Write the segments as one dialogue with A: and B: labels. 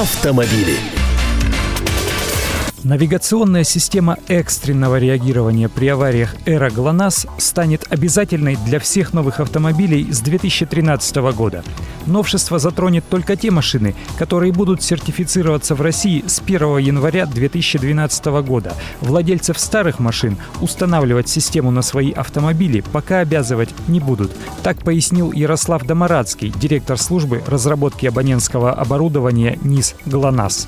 A: Автомобили.
B: Навигационная система экстренного реагирования при авариях «Эра ГЛОНАСС» январь обязательной для всех новых автомобилей с 2013 года. Новшество затронет только те машины, которые будут сертифицироваться в России с 1 января 2012 года. Владельцев старых машин устанавливать систему на свои автомобили пока обязывать не будут. Так пояснил Ярослав Домарадский, директор службы разработки абонентского оборудования НИС ГЛОНАСС.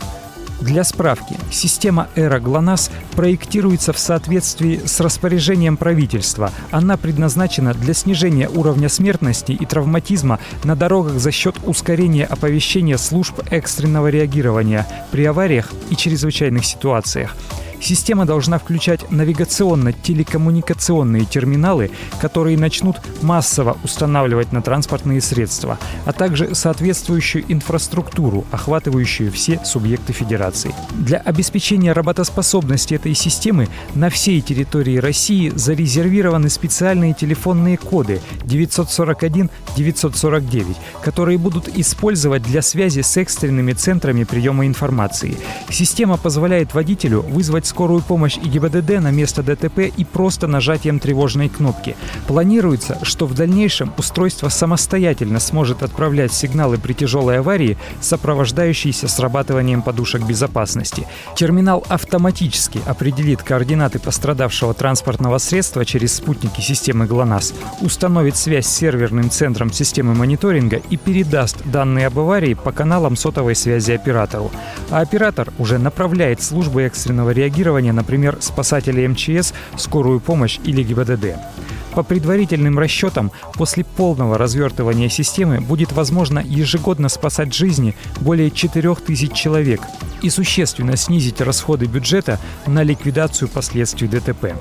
B: Для справки, система Эра ГЛОНАСС проектируется в соответствии с распоряжением правительства. Она предназначена для снижения уровня смертности и травматизма на дорогах за счет ускорения оповещения служб экстренного реагирования при авариях и чрезвычайных ситуациях. Система должна включать навигационно-телекоммуникационные терминалы, которые начнут массово устанавливать на транспортные средства, а также соответствующую инфраструктуру, охватывающую все субъекты Федерации. Для обеспечения работоспособности этой системы на всей территории России зарезервированы специальные телефонные коды 941-949, которые будут использовать для связи с экстренными центрами приема информации. Система позволяет водителю вызвать скорую помощь и ГИБДД на место ДТП и просто нажатием тревожной кнопки. Планируется, что в дальнейшем устройство самостоятельно сможет отправлять сигналы при тяжелой аварии, сопровождающиеся срабатыванием подушек безопасности. Терминал автоматически определит координаты пострадавшего транспортного средства через спутники системы ГЛОНАСС, установит связь с серверным центром системы мониторинга и передаст данные об аварии по каналам сотовой связи оператору. А оператор уже направляет службы экстренного реагирования например, спасатели МЧС, скорую помощь или ГИБДД. По предварительным расчетам, после полного развертывания системы будет возможно ежегодно спасать жизни более 4000 человек и существенно снизить расходы бюджета на ликвидацию последствий ДТП.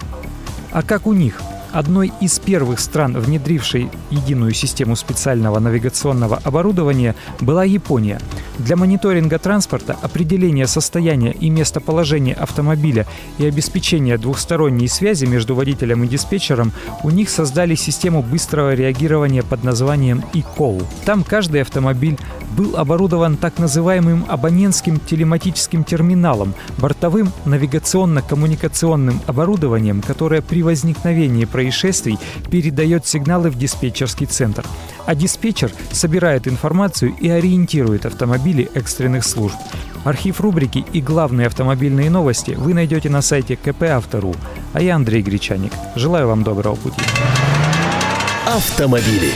B: А как у них? Одной из первых стран, внедрившей единую систему специального навигационного оборудования, была Япония. Для мониторинга транспорта, определения состояния и местоположения автомобиля и обеспечения двухсторонней связи между водителем и диспетчером у них создали систему быстрого реагирования под названием eCall. Там каждый автомобиль был оборудован так называемым абонентским телематическим терминалом, бортовым навигационно-коммуникационным оборудованием, которое при возникновении происшествий передает сигналы в диспетчерский центр. А диспетчер собирает информацию и ориентирует автомобили экстренных служб. Архив рубрики и главные автомобильные новости вы найдете на сайте КП Автору. А я Андрей Гречаник. Желаю вам доброго пути.
A: Автомобили.